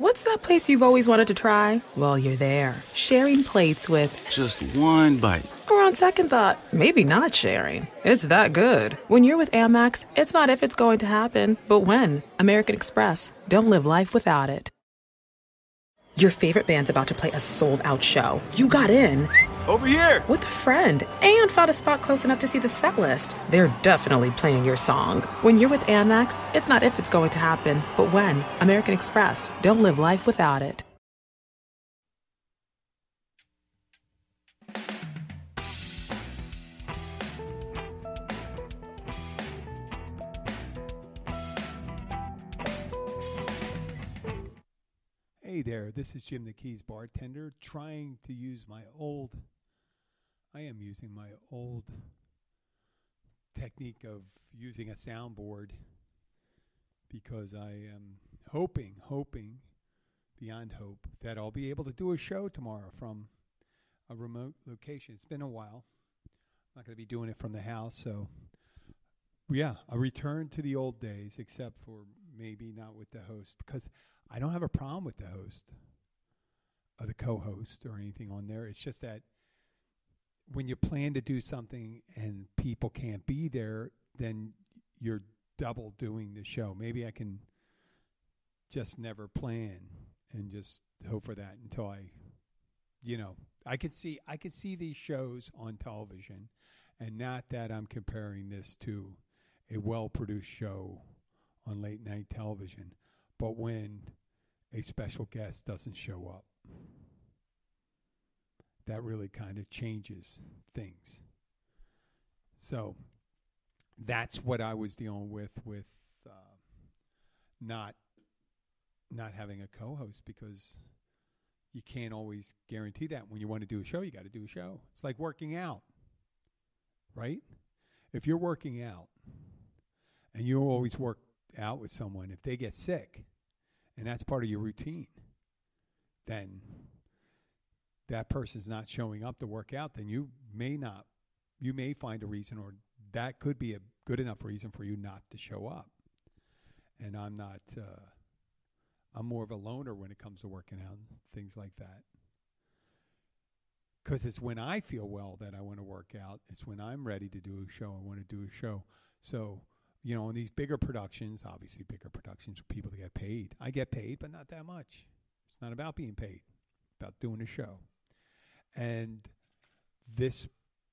What's that place you've always wanted to try? Well, you're there, sharing plates with Just one bite. or on second thought, maybe not sharing. It's that good. When you're with Amex, it's not if it's going to happen, but when. American Express. Don't live life without it. Your favorite band's about to play a sold out show. You got in Over here. with a friend and found a spot close enough to see the set list. They're definitely playing your song. When you're with Amex, it's not if it's going to happen, but when. American Express. Don't live life without it. Hey there, this is Jim the Keys bartender trying to use my old I am using my old technique of using a soundboard because I am hoping, hoping beyond hope that I'll be able to do a show tomorrow from a remote location. It's been a while. I'm not going to be doing it from the house, so yeah, a return to the old days, except for maybe not with the host, because I don't have a problem with the host or the co-host or anything on there. It's just that when you plan to do something and people can't be there, then you're double doing the show. Maybe I can just never plan and just hope for that until I, you know, I could see I could see these shows on television, and not that I'm comparing this to a well-produced show on late night television, but when a special guest doesn't show up that really kind of changes things. So that's what I was dealing with with uh, not not having a co-host because you can't always guarantee that when you want to do a show you got to do a show. It's like working out. Right? If you're working out and you always work out with someone if they get sick and that's part of your routine then that person's not showing up to work out, then you may not, you may find a reason, or that could be a good enough reason for you not to show up. And I'm not, uh, I'm more of a loner when it comes to working out and things like that. Because it's when I feel well that I want to work out. It's when I'm ready to do a show. I want to do a show. So, you know, in these bigger productions, obviously bigger productions, people that get paid. I get paid, but not that much. It's not about being paid, it's about doing a show. And this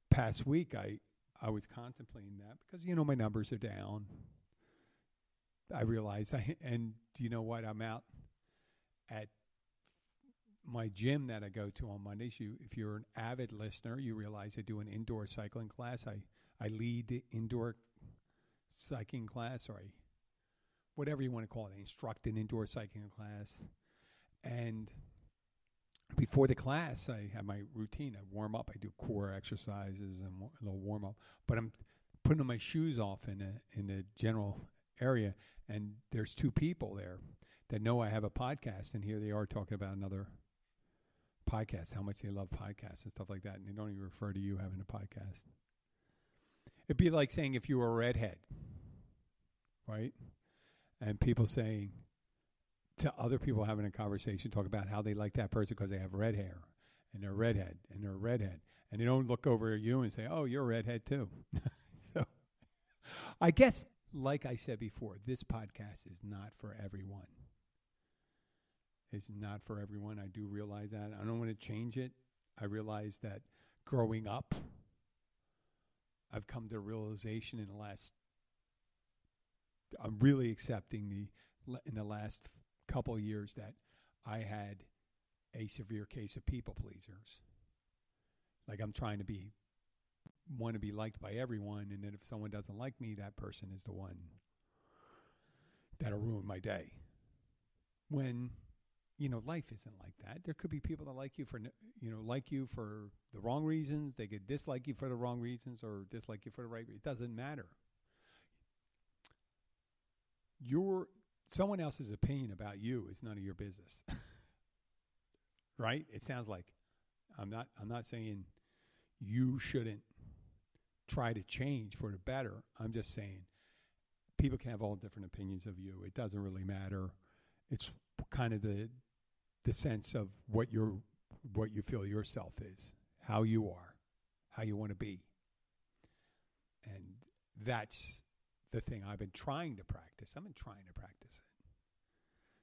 past week, I I was contemplating that because you know my numbers are down. I realized I and you know what? I'm out at my gym that I go to on Mondays. You, if you're an avid listener, you realize I do an indoor cycling class. I I lead indoor cycling class, or I whatever you want to call it. An indoor cycling class, and before the class, I have my routine. I warm up. I do core exercises and a little warm up. But I'm putting my shoes off in a in the general area, and there's two people there that know I have a podcast, and here they are talking about another podcast, how much they love podcasts and stuff like that, and they don't even refer to you having a podcast. It'd be like saying if you were a redhead, right? And people saying, to other people having a conversation, talk about how they like that person because they have red hair and they're redhead and they're a redhead. And they don't look over at you and say, oh, you're a redhead too. so I guess, like I said before, this podcast is not for everyone. It's not for everyone. I do realize that. I don't want to change it. I realize that growing up, I've come to a realization in the last, I'm really accepting the, in the last couple years that I had a severe case of people pleasers. Like I'm trying to be want to be liked by everyone and then if someone doesn't like me that person is the one that'll ruin my day. When you know life isn't like that. There could be people that like you for you know like you for the wrong reasons, they could dislike you for the wrong reasons or dislike you for the right. It doesn't matter. Your someone else's opinion about you is none of your business. right? It sounds like I'm not I'm not saying you shouldn't try to change for the better. I'm just saying people can have all different opinions of you. It doesn't really matter. It's kind of the the sense of what your what you feel yourself is, how you are, how you want to be. And that's the thing I've been trying to practice. I've been trying to practice it.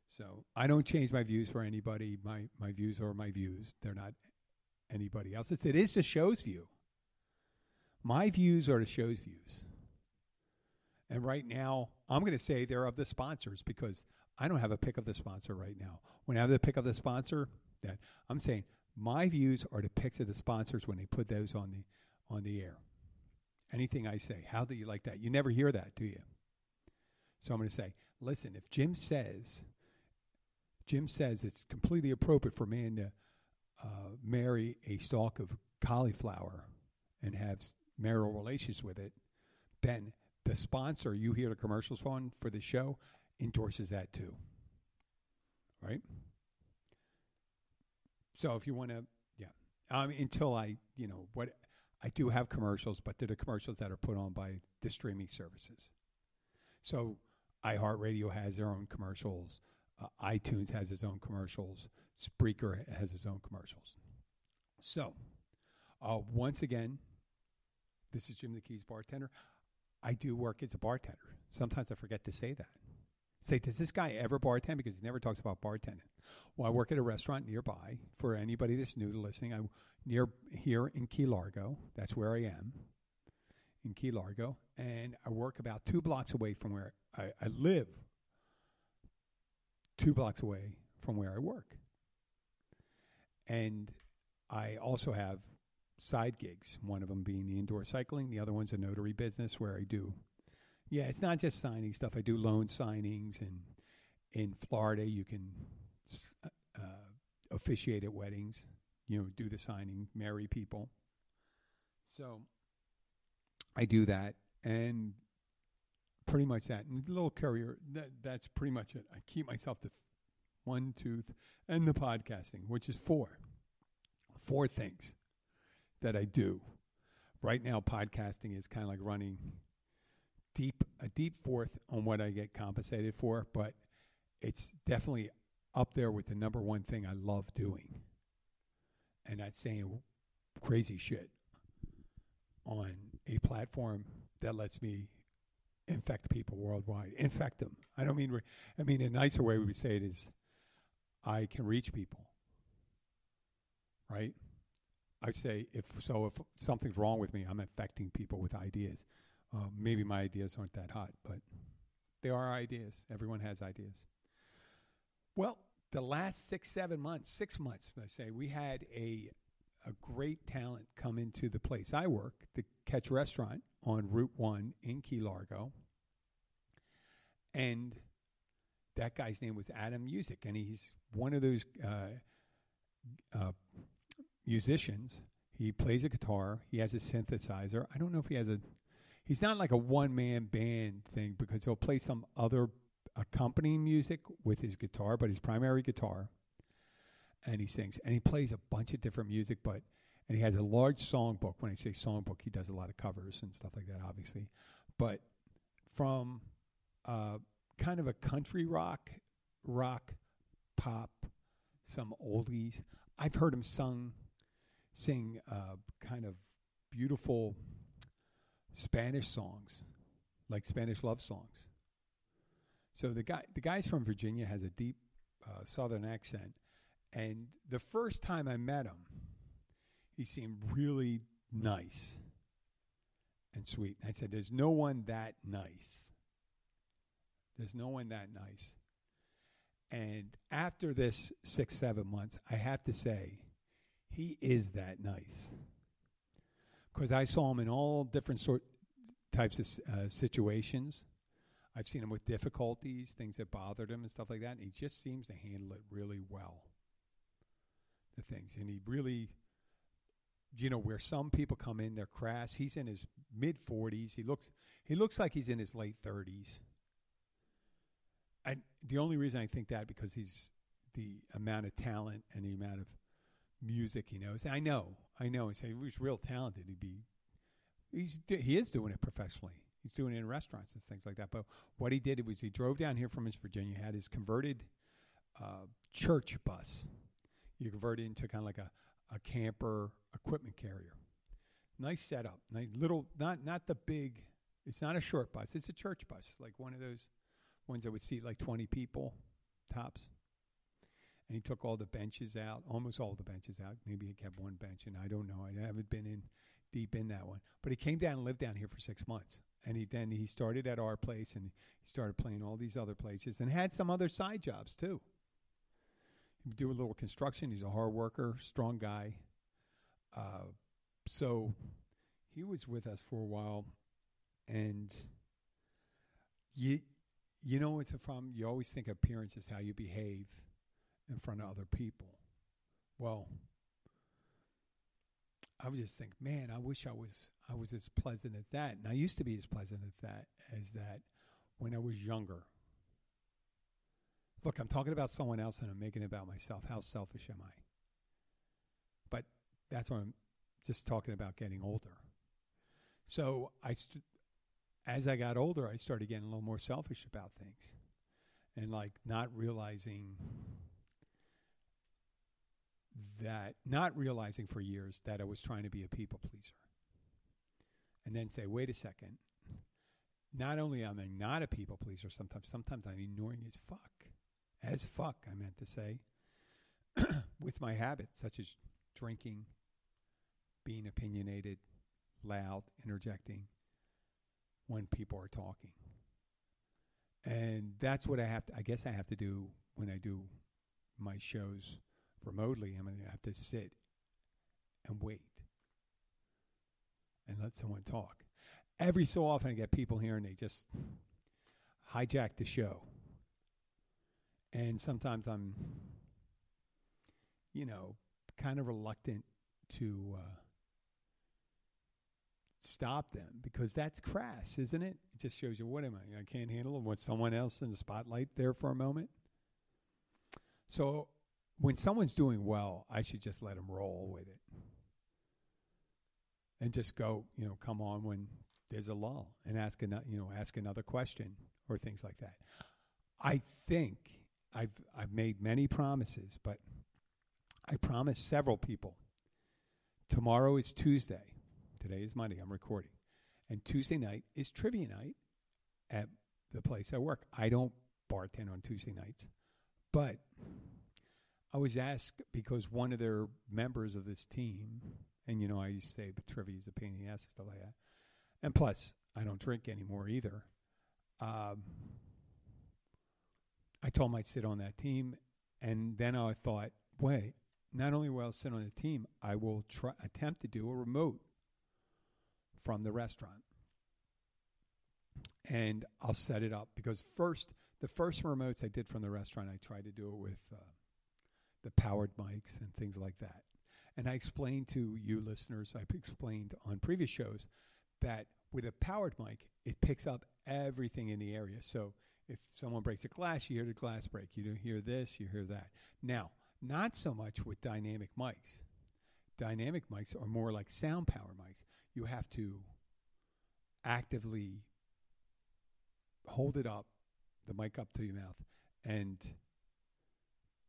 So I don't change my views for anybody. My my views are my views. They're not anybody else's. It is the show's view. My views are the show's views. And right now, I'm going to say they're of the sponsors because I don't have a pick of the sponsor right now. When I have the pick of the sponsor, that I'm saying my views are the picks of the sponsors when they put those on the on the air. Anything I say, how do you like that? You never hear that, do you? So I'm going to say, listen, if Jim says Jim says it's completely appropriate for a man to uh, marry a stalk of cauliflower and have marital relations with it, then the sponsor you hear the commercials on for the show endorses that too. Right? So if you want to, yeah. Um, until I, you know, what I do have commercials, but they're the commercials that are put on by the streaming services. So iHeartRadio has their own commercials. Uh, iTunes has its own commercials. Spreaker has its own commercials. So, uh, once again, this is Jim the Keys bartender. I do work as a bartender. Sometimes I forget to say that. Say, does this guy ever bartend? Because he never talks about bartending. Well, I work at a restaurant nearby. For anybody that's new to listening, I'm near here in Key Largo. That's where I am in Key Largo, and I work about two blocks away from where I, I live. Two blocks away from where I work, and I also have side gigs. One of them being the indoor cycling. The other one's a notary business where I do. Yeah, it's not just signing stuff. I do loan signings, and in Florida, you can uh, officiate at weddings. You know, do the signing, marry people. So I do that, and pretty much that. And a little courier. That, that's pretty much it. I keep myself to th- one tooth and the podcasting, which is four, four things that I do. Right now, podcasting is kind of like running deep a deep fourth on what I get compensated for, but it's definitely up there with the number one thing I love doing, and that's saying crazy shit on a platform that lets me infect people worldwide. Infect them. I don't mean. Re- I mean a nicer way we would say it is, I can reach people. Right. I say if so, if something's wrong with me, I'm infecting people with ideas. Uh, maybe my ideas aren't that hot, but they are ideas. Everyone has ideas. Well, the last six, seven months, six months, I say, we had a a great talent come into the place I work, the Catch Restaurant on Route One in Key Largo, and that guy's name was Adam Musick, and he's one of those uh, uh, musicians. He plays a guitar. He has a synthesizer. I don't know if he has a. He's not like a one man band thing because he'll play some other accompanying music with his guitar, but his primary guitar. And he sings and he plays a bunch of different music, but and he has a large songbook. When I say songbook, he does a lot of covers and stuff like that, obviously. But from uh, kind of a country rock, rock, pop, some oldies. I've heard him sung sing uh, kind of beautiful Spanish songs, like Spanish love songs. So the guy, the guy's from Virginia, has a deep uh, Southern accent, and the first time I met him, he seemed really nice and sweet. And I said, "There's no one that nice. There's no one that nice." And after this six, seven months, I have to say, he is that nice. Because I saw him in all different sort types of uh, situations. I've seen him with difficulties, things that bothered him, and stuff like that. And he just seems to handle it really well. The things, and he really, you know, where some people come in, they're crass. He's in his mid forties. He looks, he looks like he's in his late thirties. And the only reason I think that because he's the amount of talent and the amount of music he knows. I know, I know. He was real talented, he'd be. He's he is doing it professionally. He's doing it in restaurants and things like that. But what he did was he drove down here from his Virginia, had his converted uh, church bus. You convert it into kind of like a, a camper equipment carrier. Nice setup. Nice little, not not the big. It's not a short bus. It's a church bus, like one of those ones that would seat like twenty people, tops. And he took all the benches out, almost all the benches out. Maybe he kept one bench, and I don't know. I haven't been in deep in that one. But he came down and lived down here for six months. And he then he started at our place and he started playing all these other places and had some other side jobs too. He would do a little construction. He's a hard worker, strong guy. Uh, so he was with us for a while, and you you know it's a problem. You always think appearance is how you behave in front of other people. Well, I would just think, man, I wish I was I was as pleasant as that. And I used to be as pleasant as that as that when I was younger. Look, I'm talking about someone else and I'm making it about myself. How selfish am I? But that's what I'm just talking about getting older. So I, st- as I got older, I started getting a little more selfish about things, and like not realizing that, not realizing for years that I was trying to be a people pleaser, and then say, wait a second. Not only am I not a people pleaser, sometimes sometimes I'm ignoring as fuck, as fuck. I meant to say, with my habits such as drinking, being opinionated, loud, interjecting when people are talking. And that's what I have to, I guess I have to do when I do my shows remotely. I'm going to have to sit and wait and let someone talk. Every so often, I get people here and they just hijack the show. And sometimes I'm, you know, kind of reluctant to uh, stop them because that's crass, isn't it? It just shows you what am I? I can't handle it. Want someone else in the spotlight there for a moment? So when someone's doing well, I should just let them roll with it and just go, you know, come on when there's a lull and ask another, you know, ask another question or things like that. I think I've I've made many promises, but I promised several people. Tomorrow is Tuesday. Today is Monday. I'm recording. And Tuesday night is trivia night at the place I work. I don't bartend on Tuesday nights, but I was asked because one of their members of this team, and you know, I used to say, trivia is a pain in the ass lay at. And plus, I don't drink anymore either. Um, I told him I'd sit on that team, and then I thought, wait, not only will I sit on the team, I will try attempt to do a remote from the restaurant. And I'll set it up because first, the first remotes I did from the restaurant, I tried to do it with uh, the powered mics and things like that. And I explained to you listeners, I've explained on previous shows that with a powered mic, it picks up everything in the area. So if someone breaks a glass, you hear the glass break. You don't hear this, you hear that. Now, not so much with dynamic mics. Dynamic mics are more like sound power mics you have to actively hold it up, the mic up to your mouth, and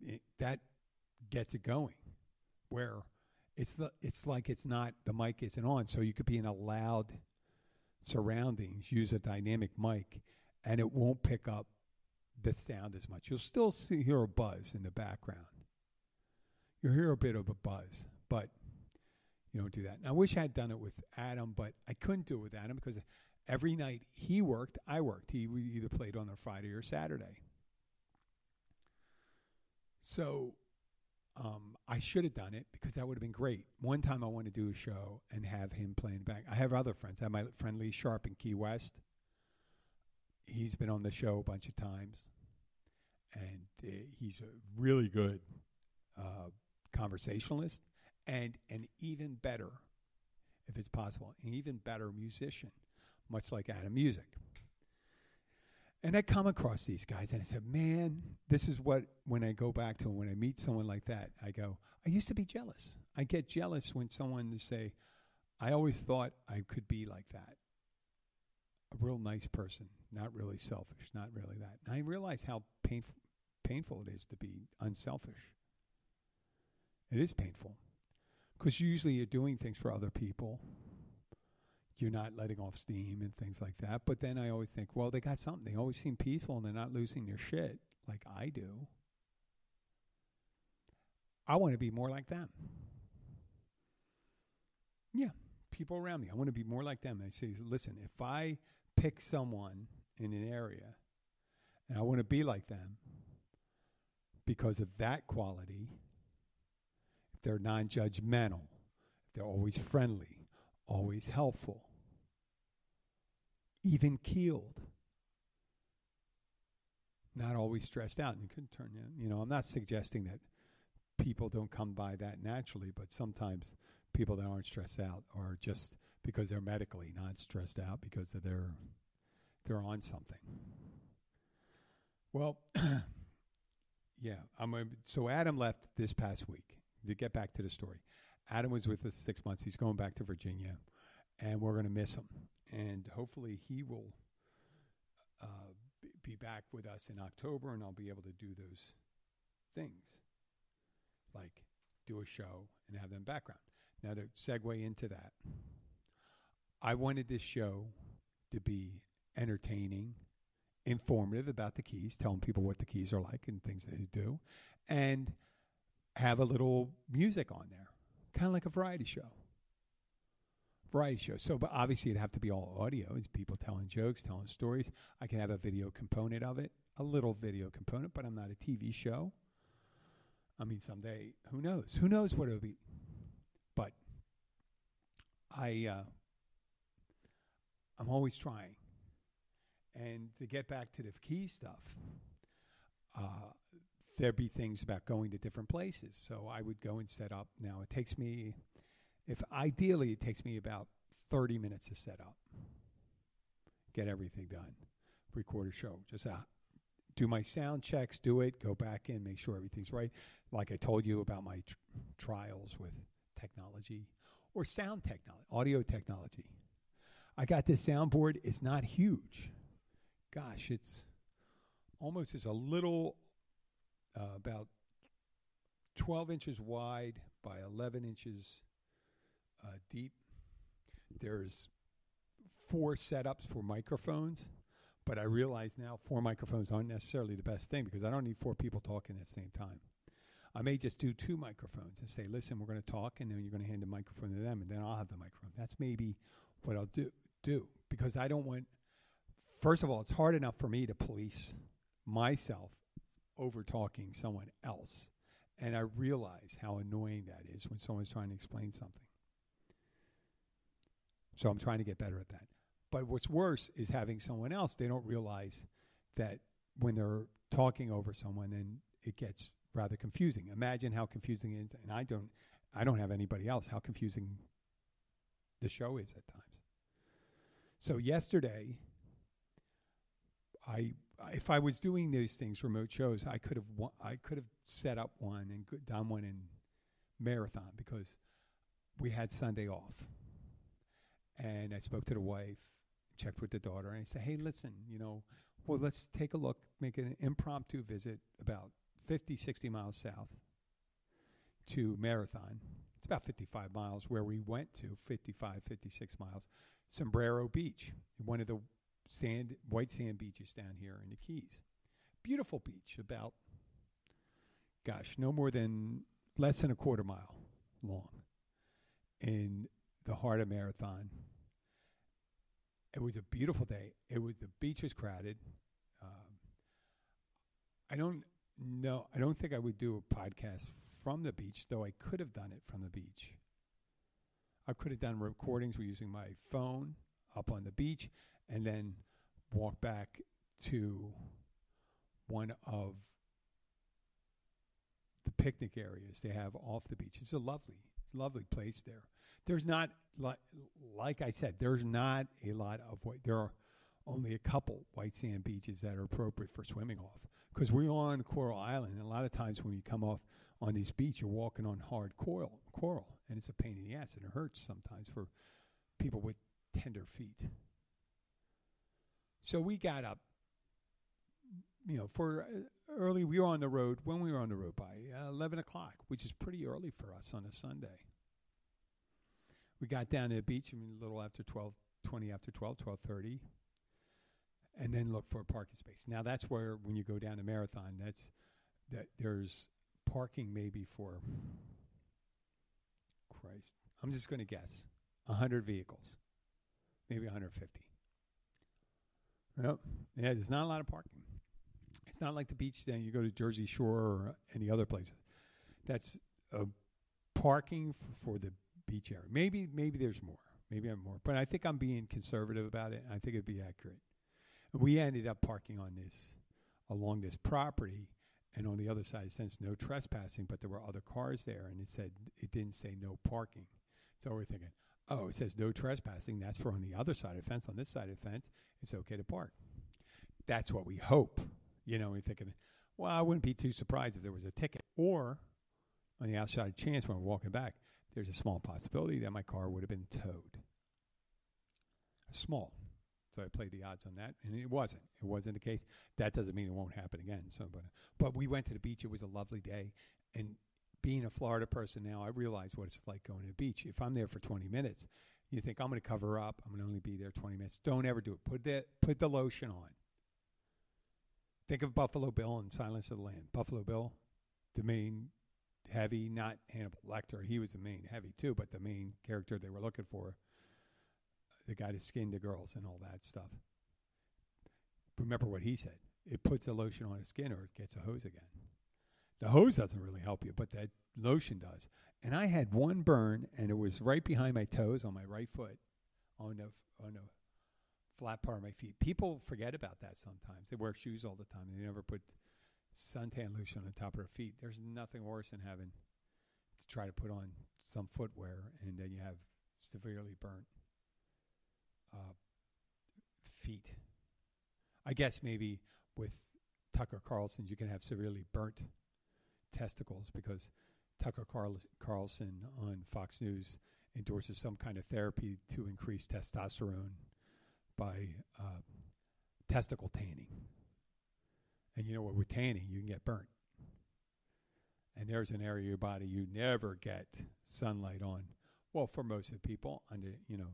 it, that gets it going. Where it's the it's like it's not the mic isn't on, so you could be in a loud surroundings, use a dynamic mic, and it won't pick up the sound as much. You'll still see, hear a buzz in the background. You'll hear a bit of a buzz, but you don't do that. And I wish I had done it with Adam, but I couldn't do it with Adam because every night he worked, I worked. He either played on a Friday or Saturday. So um, I should have done it because that would have been great. One time I want to do a show and have him playing back. I have other friends. I have my friend Lee Sharp in Key West. He's been on the show a bunch of times, and uh, he's a really good uh, conversationalist and an even better, if it's possible, an even better musician, much like Adam Musick. And I come across these guys and I said, man, this is what, when I go back to when I meet someone like that, I go, I used to be jealous. I get jealous when someone say, I always thought I could be like that. A real nice person, not really selfish, not really that. And I realize how painful, painful it is to be unselfish. It is painful because usually you're doing things for other people. You're not letting off steam and things like that. But then I always think, well, they got something. They always seem peaceful and they're not losing their shit like I do. I want to be more like them. Yeah, people around me. I want to be more like them. I say, listen, if I pick someone in an area and I want to be like them because of that quality, if they're non judgmental, if they're always friendly, always helpful, even keeled, not always stressed out. And can turn in, you know, I'm not suggesting that people don't come by that naturally, but sometimes people that aren't stressed out are just because they're medically not stressed out because their they're on something. Well, yeah, I'm a, so Adam left this past week. To get back to the story, Adam was with us six months. He's going back to Virginia, and we're going to miss him. And hopefully, he will uh, be back with us in October, and I'll be able to do those things like do a show and have them background. Now, to segue into that, I wanted this show to be entertaining, informative about the keys, telling people what the keys are like and things they do, and have a little music on there, kind of like a variety show. Variety show. So, but obviously, it'd have to be all audio. It's people telling jokes, telling stories. I can have a video component of it, a little video component, but I'm not a TV show. I mean, someday, who knows? Who knows what it'll be? But I, uh, I'm always trying. And to get back to the key stuff, uh, there'd be things about going to different places. So I would go and set up. Now it takes me, if ideally, it takes me about 30 minutes to set up, get everything done, record a show. Just uh, do my sound checks, do it, go back in, make sure everything's right. Like I told you about my tr- trials with technology or sound technology, audio technology. I got this soundboard. It's not huge. Gosh, it's almost it's a little uh, about 12 inches wide by 11 inches uh, deep. There's four setups for microphones. But I realize now four microphones aren't necessarily the best thing because I don't need four people talking at the same time. I may just do two microphones and say, listen, we're going to talk, and then you're going to hand the microphone to them, and then I'll have the microphone. That's maybe what I'll do, do because I don't want, first of all, it's hard enough for me to police myself over talking someone else. And I realize how annoying that is when someone's trying to explain something. So I'm trying to get better at that. But what's worse is having someone else. They don't realize that when they're talking over someone, then it gets rather confusing. Imagine how confusing it is, and I don't, I don't have anybody else. How confusing the show is at times. So yesterday, I if I was doing these things, remote shows, I could have I could have set up one and done one in marathon because we had Sunday off, and I spoke to the wife checked with the daughter, and I said, "Hey, listen, you know, well, let's take a look, make an impromptu visit about 50, 60 miles south to Marathon. It's about 55 miles where we went to, 55, 56 miles. Sombrero Beach, one of the sand, white sand beaches down here in the Keys. Beautiful beach, about, gosh, no more than less than a quarter mile long in the heart of Marathon it was a beautiful day. It was the beach was crowded. Um, I don't know. I don't think I would do a podcast from the beach, though I could have done it from the beach. I could have done recordings using my phone up on the beach, and then walk back to one of the picnic areas they have off the beach. It's a lovely, lovely place there there's not like like I said, there's not a lot of white. There are only a couple white sand beaches that are appropriate for swimming off because we're on Coral Island. And a lot of times when you come off on these beaches, you're walking on hard coral, coral, and it's a pain in the ass, and it hurts sometimes for people with tender feet. So we got up you know, for uh, early, we were on the road when we were on the road by 11 o'clock, which is pretty early for us on a Sunday. We got down to the beach I mean, a little after 12, 20 after 12, 12.30, and then look for a parking space. Now, that's where, when you go down to Marathon, that's that there's parking maybe for, Christ, I'm just going to guess, 100 vehicles, maybe 150. Yep. Yeah, there's not a lot of parking. It's not like the beach then you go to Jersey Shore or any other places. That's uh, parking f- for the beach area. Maybe maybe there's more. Maybe I'm more. But I think I'm being conservative about it. I think it'd be accurate. We ended up parking on this along this property and on the other side it says no trespassing, but there were other cars there and it said it didn't say no parking. So we're thinking, oh, it says no trespassing. That's for on the other side of the fence. On this side of the fence, it's okay to park. That's what we hope. You know, we're thinking, well, I wouldn't be too surprised if there was a ticket. Or on the outside chance when we're walking back, there's a small possibility that my car would have been towed. Small. So I played the odds on that, and it wasn't. It wasn't the case. That doesn't mean it won't happen again. So, but but we went to the beach. It was a lovely day, and being a Florida person now, I realize what it's like going to the beach. If I'm there for 20 minutes, you think I'm going to cover up. I'm going to only be there 20 minutes. Don't ever do it. Put the put the lotion on. Think of Buffalo Bill and Silence of the Lamb. Buffalo Bill, the main heavy, not Hannibal Lecter. He was the main heavy too, but the main character they were looking for, the guy that skinned the girls and all that stuff. Remember what he said. It puts a lotion on his skin or it gets a hose again. The hose doesn't really help you, but that lotion does. And I had one burn, and it was right behind my toes on my right foot, on the on the flat part of my feet. People forget about that sometimes. They wear shoes all the time. And they never put suntan lotion on the top of her feet. There's nothing worse than having to try to put on some footwear and then you have severely burnt uh, feet. I guess maybe with Tucker Carlson, you can have severely burnt testicles because Tucker Carl- Carlson on Fox News endorses some kind of therapy to increase testosterone by uh, testicle tanning. And you know what? With tanning, you can get burnt. And there's an area of your body you never get sunlight on. Well, for most of the people, under you know,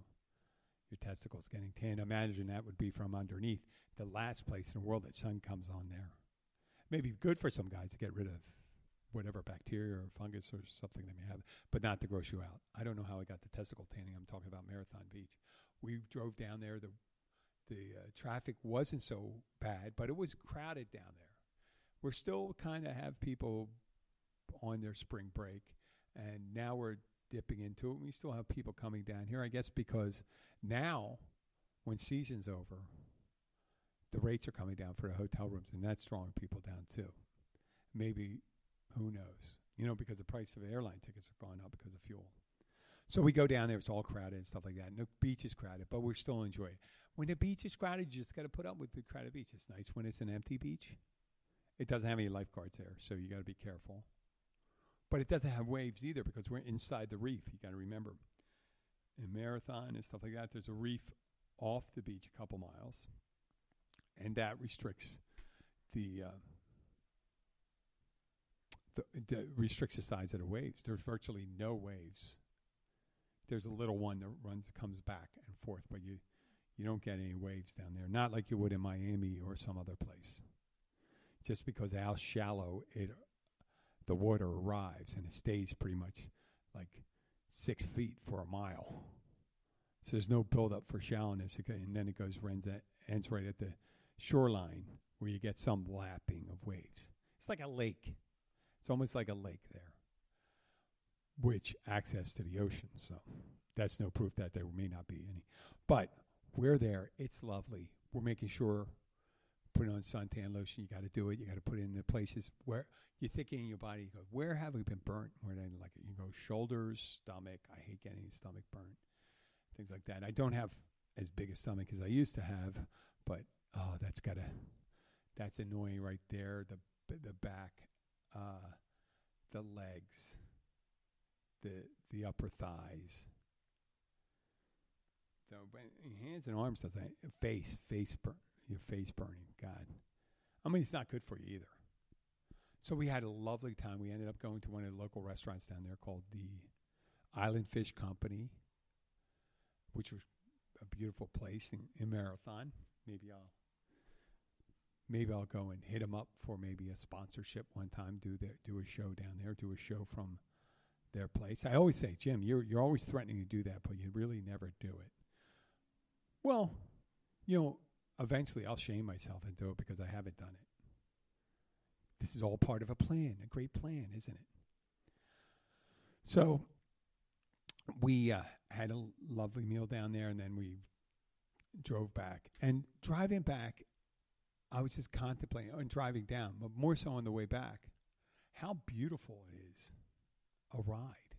your testicles getting tanned. Imagine that would be from underneath the last place in the world that sun comes on there. Maybe good for some guys to get rid of whatever bacteria or fungus or something they may have, but not to gross you out. I don't know how I got the testicle tanning. I'm talking about Marathon Beach. We drove down there. The the uh, traffic wasn't so bad, but it was crowded down there. We're still kind of have people on their spring break, and now we're dipping into it. We still have people coming down here, I guess, because now, when season's over, the rates are coming down for the hotel rooms, and that's drawing people down too. Maybe, who knows? You know, because the price of airline tickets have gone up because of fuel. So we go down there; it's all crowded and stuff like that. And the beach is crowded, but we're still enjoying it. When the beach is crowded, you just got to put up with the crowded beach. It's nice when it's an empty beach. It doesn't have any lifeguards there, so you got to be careful. But it doesn't have waves either because we're inside the reef. You got to remember. In Marathon and stuff like that, there's a reef off the beach a couple miles, and that restricts the, uh, the, the restricts the size of the waves. There's virtually no waves. There's a little one that runs comes back and forth, but you you don't get any waves down there. Not like you would in Miami or some other place. Just because how shallow it the water arrives and it stays pretty much like six feet for a mile. So there's no buildup for shallowness, and then it goes ends, at, ends right at the shoreline where you get some lapping of waves. It's like a lake. It's almost like a lake there, which access to the ocean. So that's no proof that there may not be any. But we're there. It's lovely. We're making sure putting on suntan lotion. You got to do it. You got to put it in the places where you're thinking in your body. You go, where have we been burnt? Where I like? You go shoulders, stomach. I hate getting stomach burnt. Things like that. I don't have as big a stomach as I used to have, but oh, that's gotta. That's annoying right there. The the back, uh, the legs, the the upper thighs so, but hands and arms doesn't. Face, face burn. Your face burning. God, I mean, it's not good for you either. So we had a lovely time. We ended up going to one of the local restaurants down there called the Island Fish Company, which was a beautiful place in, in Marathon. Maybe I'll maybe I'll go and hit them up for maybe a sponsorship one time. Do the, do a show down there. Do a show from their place. I always say, Jim, you're you're always threatening to do that, but you really never do it. Well, you know, eventually I'll shame myself into it because I haven't done it. This is all part of a plan, a great plan, isn't it? So we uh, had a lovely meal down there, and then we drove back. And driving back, I was just contemplating, and driving down, but more so on the way back, how beautiful it is a ride.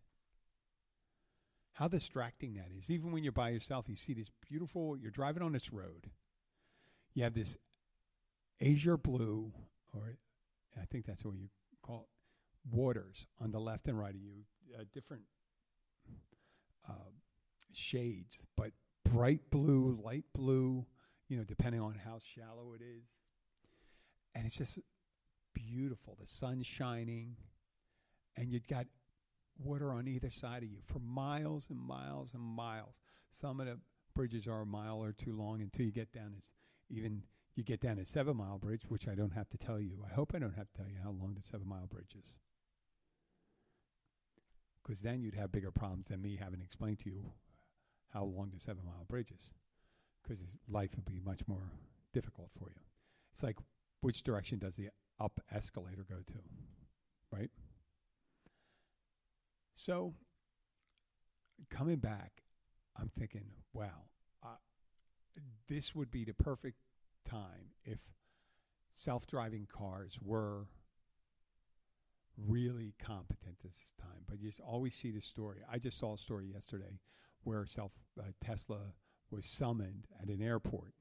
How distracting that is. Even when you're by yourself, you see this beautiful, you're driving on this road. You have this azure blue, or I think that's what you call it, waters on the left and right of you, uh, different uh, shades, but bright blue, light blue, you know, depending on how shallow it is. And it's just beautiful. The sun's shining, and you've got water on either side of you for miles and miles and miles. Some of the bridges are a mile or two long until you get down as even you get down a seven mile bridge, which I don't have to tell you. I hope I don't have to tell you how long the seven mile bridge is. Because then you'd have bigger problems than me having to explain to you how long the seven mile bridge is. Because life would be much more difficult for you. It's like which direction does the up escalator go to? Right? So, coming back, I'm thinking, wow, uh, this would be the perfect time if self driving cars were really competent at this time. But you just always see the story. I just saw a story yesterday where self uh, Tesla was summoned at an airport,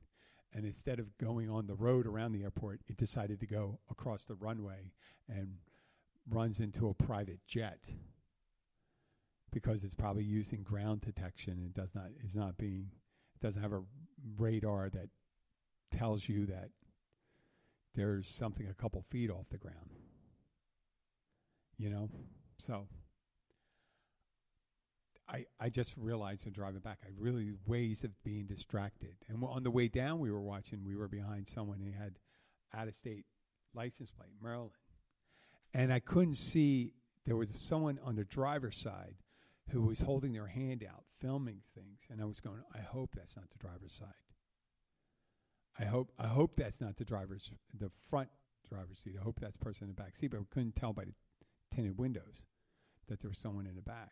and instead of going on the road around the airport, it decided to go across the runway and runs into a private jet because it's probably using ground detection and does not is not being it doesn't have a radar that tells you that there's something a couple feet off the ground. You know? So I I just realized in driving back, I really ways of being distracted. And on the way down, we were watching. We were behind someone who had out of state license plate, Maryland, and I couldn't see. There was someone on the driver's side who was holding their hand out, filming things, and I was going, I hope that's not the driver's side. I hope I hope that's not the driver's the front driver's seat. I hope that's the person in the back seat, but we couldn't tell by the tinted windows that there was someone in the back.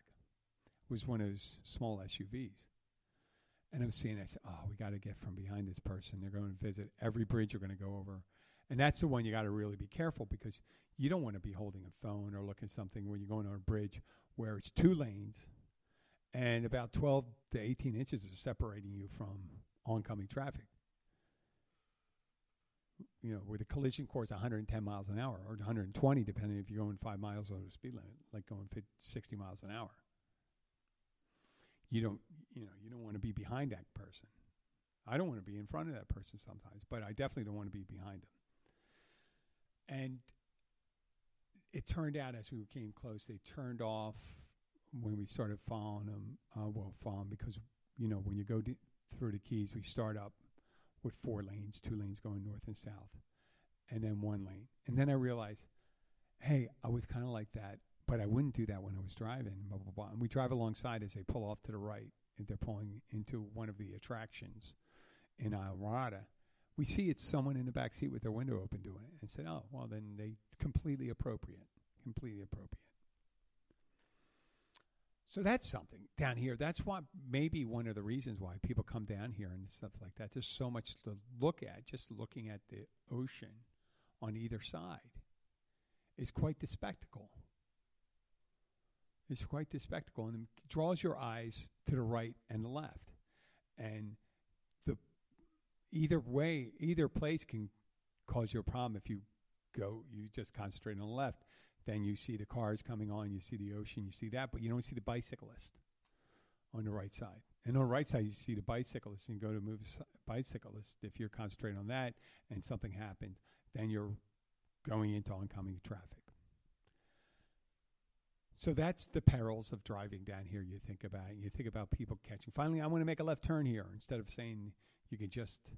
It was one of those small SUVs. And I was seeing, I said, oh, we got to get from behind this person. They're going to visit every bridge you're going to go over. And that's the one you got to really be careful because you don't want to be holding a phone or looking something when you're going on a bridge where it's two lanes and about 12 to 18 inches is separating you from oncoming traffic. You know, where the collision course 110 miles an hour or 120, depending if you're going five miles over the speed limit, like going 50, 60 miles an hour. You don't, you know, you don't want to be behind that person. I don't want to be in front of that person sometimes, but I definitely don't want to be behind them. And it turned out as we came close, they turned off when we started following them. Uh, well, following because you know when you go d- through the keys, we start up with four lanes, two lanes going north and south, and then one lane. And then I realized, hey, I was kind of like that, but I wouldn't do that when I was driving. Blah blah blah. And we drive alongside as they pull off to the right, and they're pulling into one of the attractions in Islamorada we see it's someone in the back seat with their window open doing it and said, oh, well, then they completely appropriate, completely appropriate. So that's something down here. That's why maybe one of the reasons why people come down here and stuff like that. There's so much to look at. Just looking at the ocean on either side is quite the spectacle. It's quite the spectacle, and it draws your eyes to the right and the left. And either way, either place can cause you a problem if you go, you just concentrate on the left. Then you see the cars coming on, you see the ocean, you see that, but you don't see the bicyclist on the right side. And on the right side, you see the bicyclist and go to move bicyclist. If you're concentrating on that and something happens, then you're going into oncoming traffic. So that's the perils of driving down here. You think about you think about people catching. Finally, I want to make a left turn here instead of saying you can just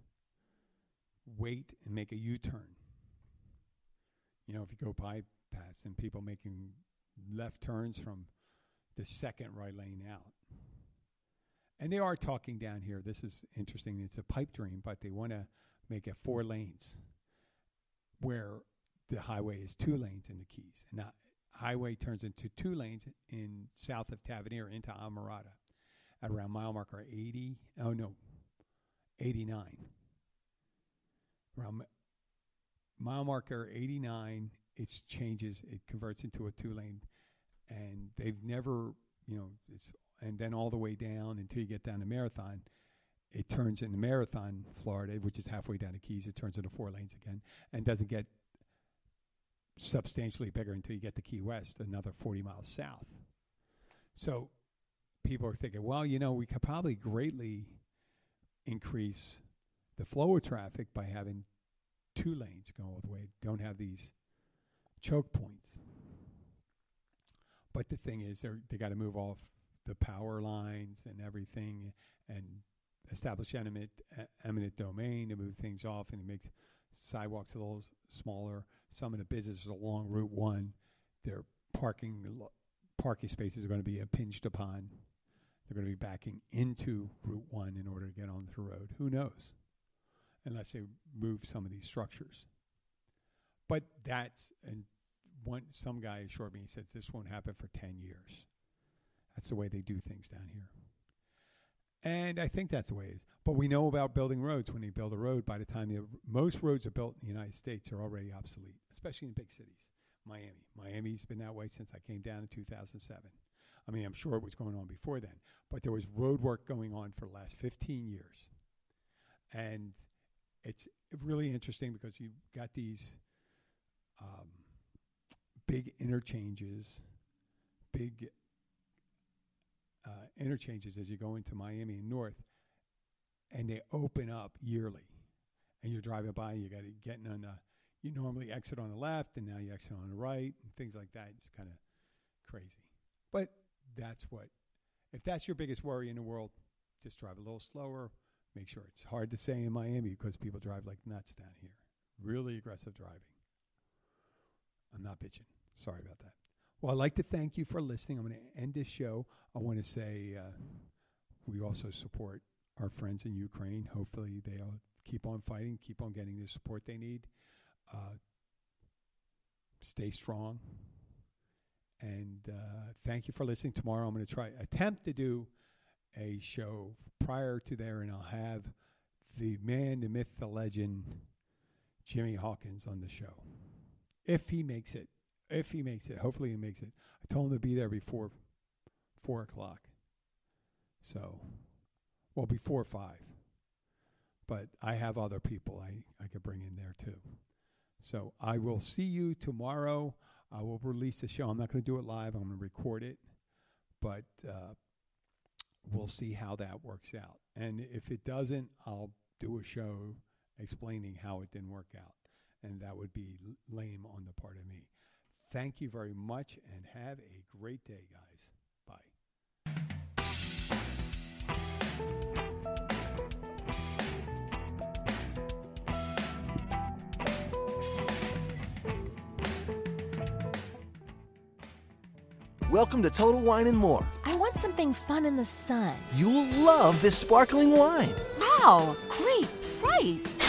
wait and make a U-turn. You know, if you go bypass and people making left turns from the second right lane out. And they are talking down here. This is interesting. It's a pipe dream, but they want to make it four lanes where the highway is two lanes in the Keys. And the highway turns into two lanes in south of Tavernier into Islamorada at around mile marker 80. Oh, no, 89. Around mile marker 89, it changes, it converts into a two lane. And they've never, you know, it's and then all the way down until you get down to Marathon. It turns into Marathon, Florida, which is halfway down the Keys. It turns into four lanes again and doesn't get substantially bigger until you get to Key West, another 40 miles south. So people are thinking, well, you know, we could probably greatly increase the flow of traffic by having two lanes go all the way, don't have these choke points. But the thing is, they got to move off the power lines and everything, and establish eminent eminent domain to move things off, and it makes sidewalks a little smaller. Some of the businesses along Route One, their parking parking spaces are going to be impinged upon. They're going to be backing into Route One in order to get on the road. Who knows? Unless they move some of these structures. But that's and one some guy assured me he says this won't happen for ten years. That's the way they do things down here. And I think that's the way it is. But we know about building roads. When you build a road, by the time the, most roads are built in the United States are already obsolete, especially in big cities. Miami. Miami's been that way since I came down in 2007. I mean, I'm sure it was going on before then, but there was road work going on for the last 15 years. And it's really interesting because you've got these um, big interchanges, big uh, interchanges as you go into Miami and North, and they open up yearly. And you're driving by, you got to get on the, you normally exit on the left, and now you exit on the right, and things like that. It's kind of crazy. But that's what, if that's your biggest worry in the world, just drive a little slower. Make sure it's hard to say in Miami because people drive like nuts down here. Really aggressive driving. I'm not bitching. Sorry about that. Well, I'd like to thank you for listening. I'm going to end this show. I want to say uh, we also support our friends in Ukraine. Hopefully, they'll keep on fighting, keep on getting the support they need. Uh, stay strong. And uh, thank you for listening. Tomorrow, I'm going to try attempt to do a show prior to there, and I'll have the man, the myth, the legend, Jimmy Hawkins on the show if he makes it if he makes it. Hopefully he makes it. I told him to be there before four o'clock. So, well, before five. But I have other people I, I could bring in there too. So I will see you tomorrow. I will release the show. I'm not going to do it live. I'm going to record it, but uh, we'll see how that works out. And if it doesn't, I'll do a show explaining how it didn't work out, and that would be lame on the part of me. Thank you very much and have a great day, guys. Bye. Welcome to Total Wine and More. I want something fun in the sun. You'll love this sparkling wine. Wow, great price.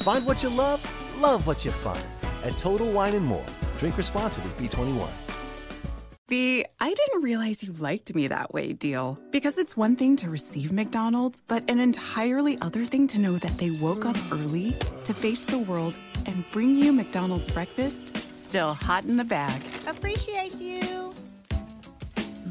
Find what you love, love what you find at Total Wine and More. Drink responsibly, B21. The I didn't realize you liked me that way deal. Because it's one thing to receive McDonald's, but an entirely other thing to know that they woke up early to face the world and bring you McDonald's breakfast still hot in the bag. Appreciate you.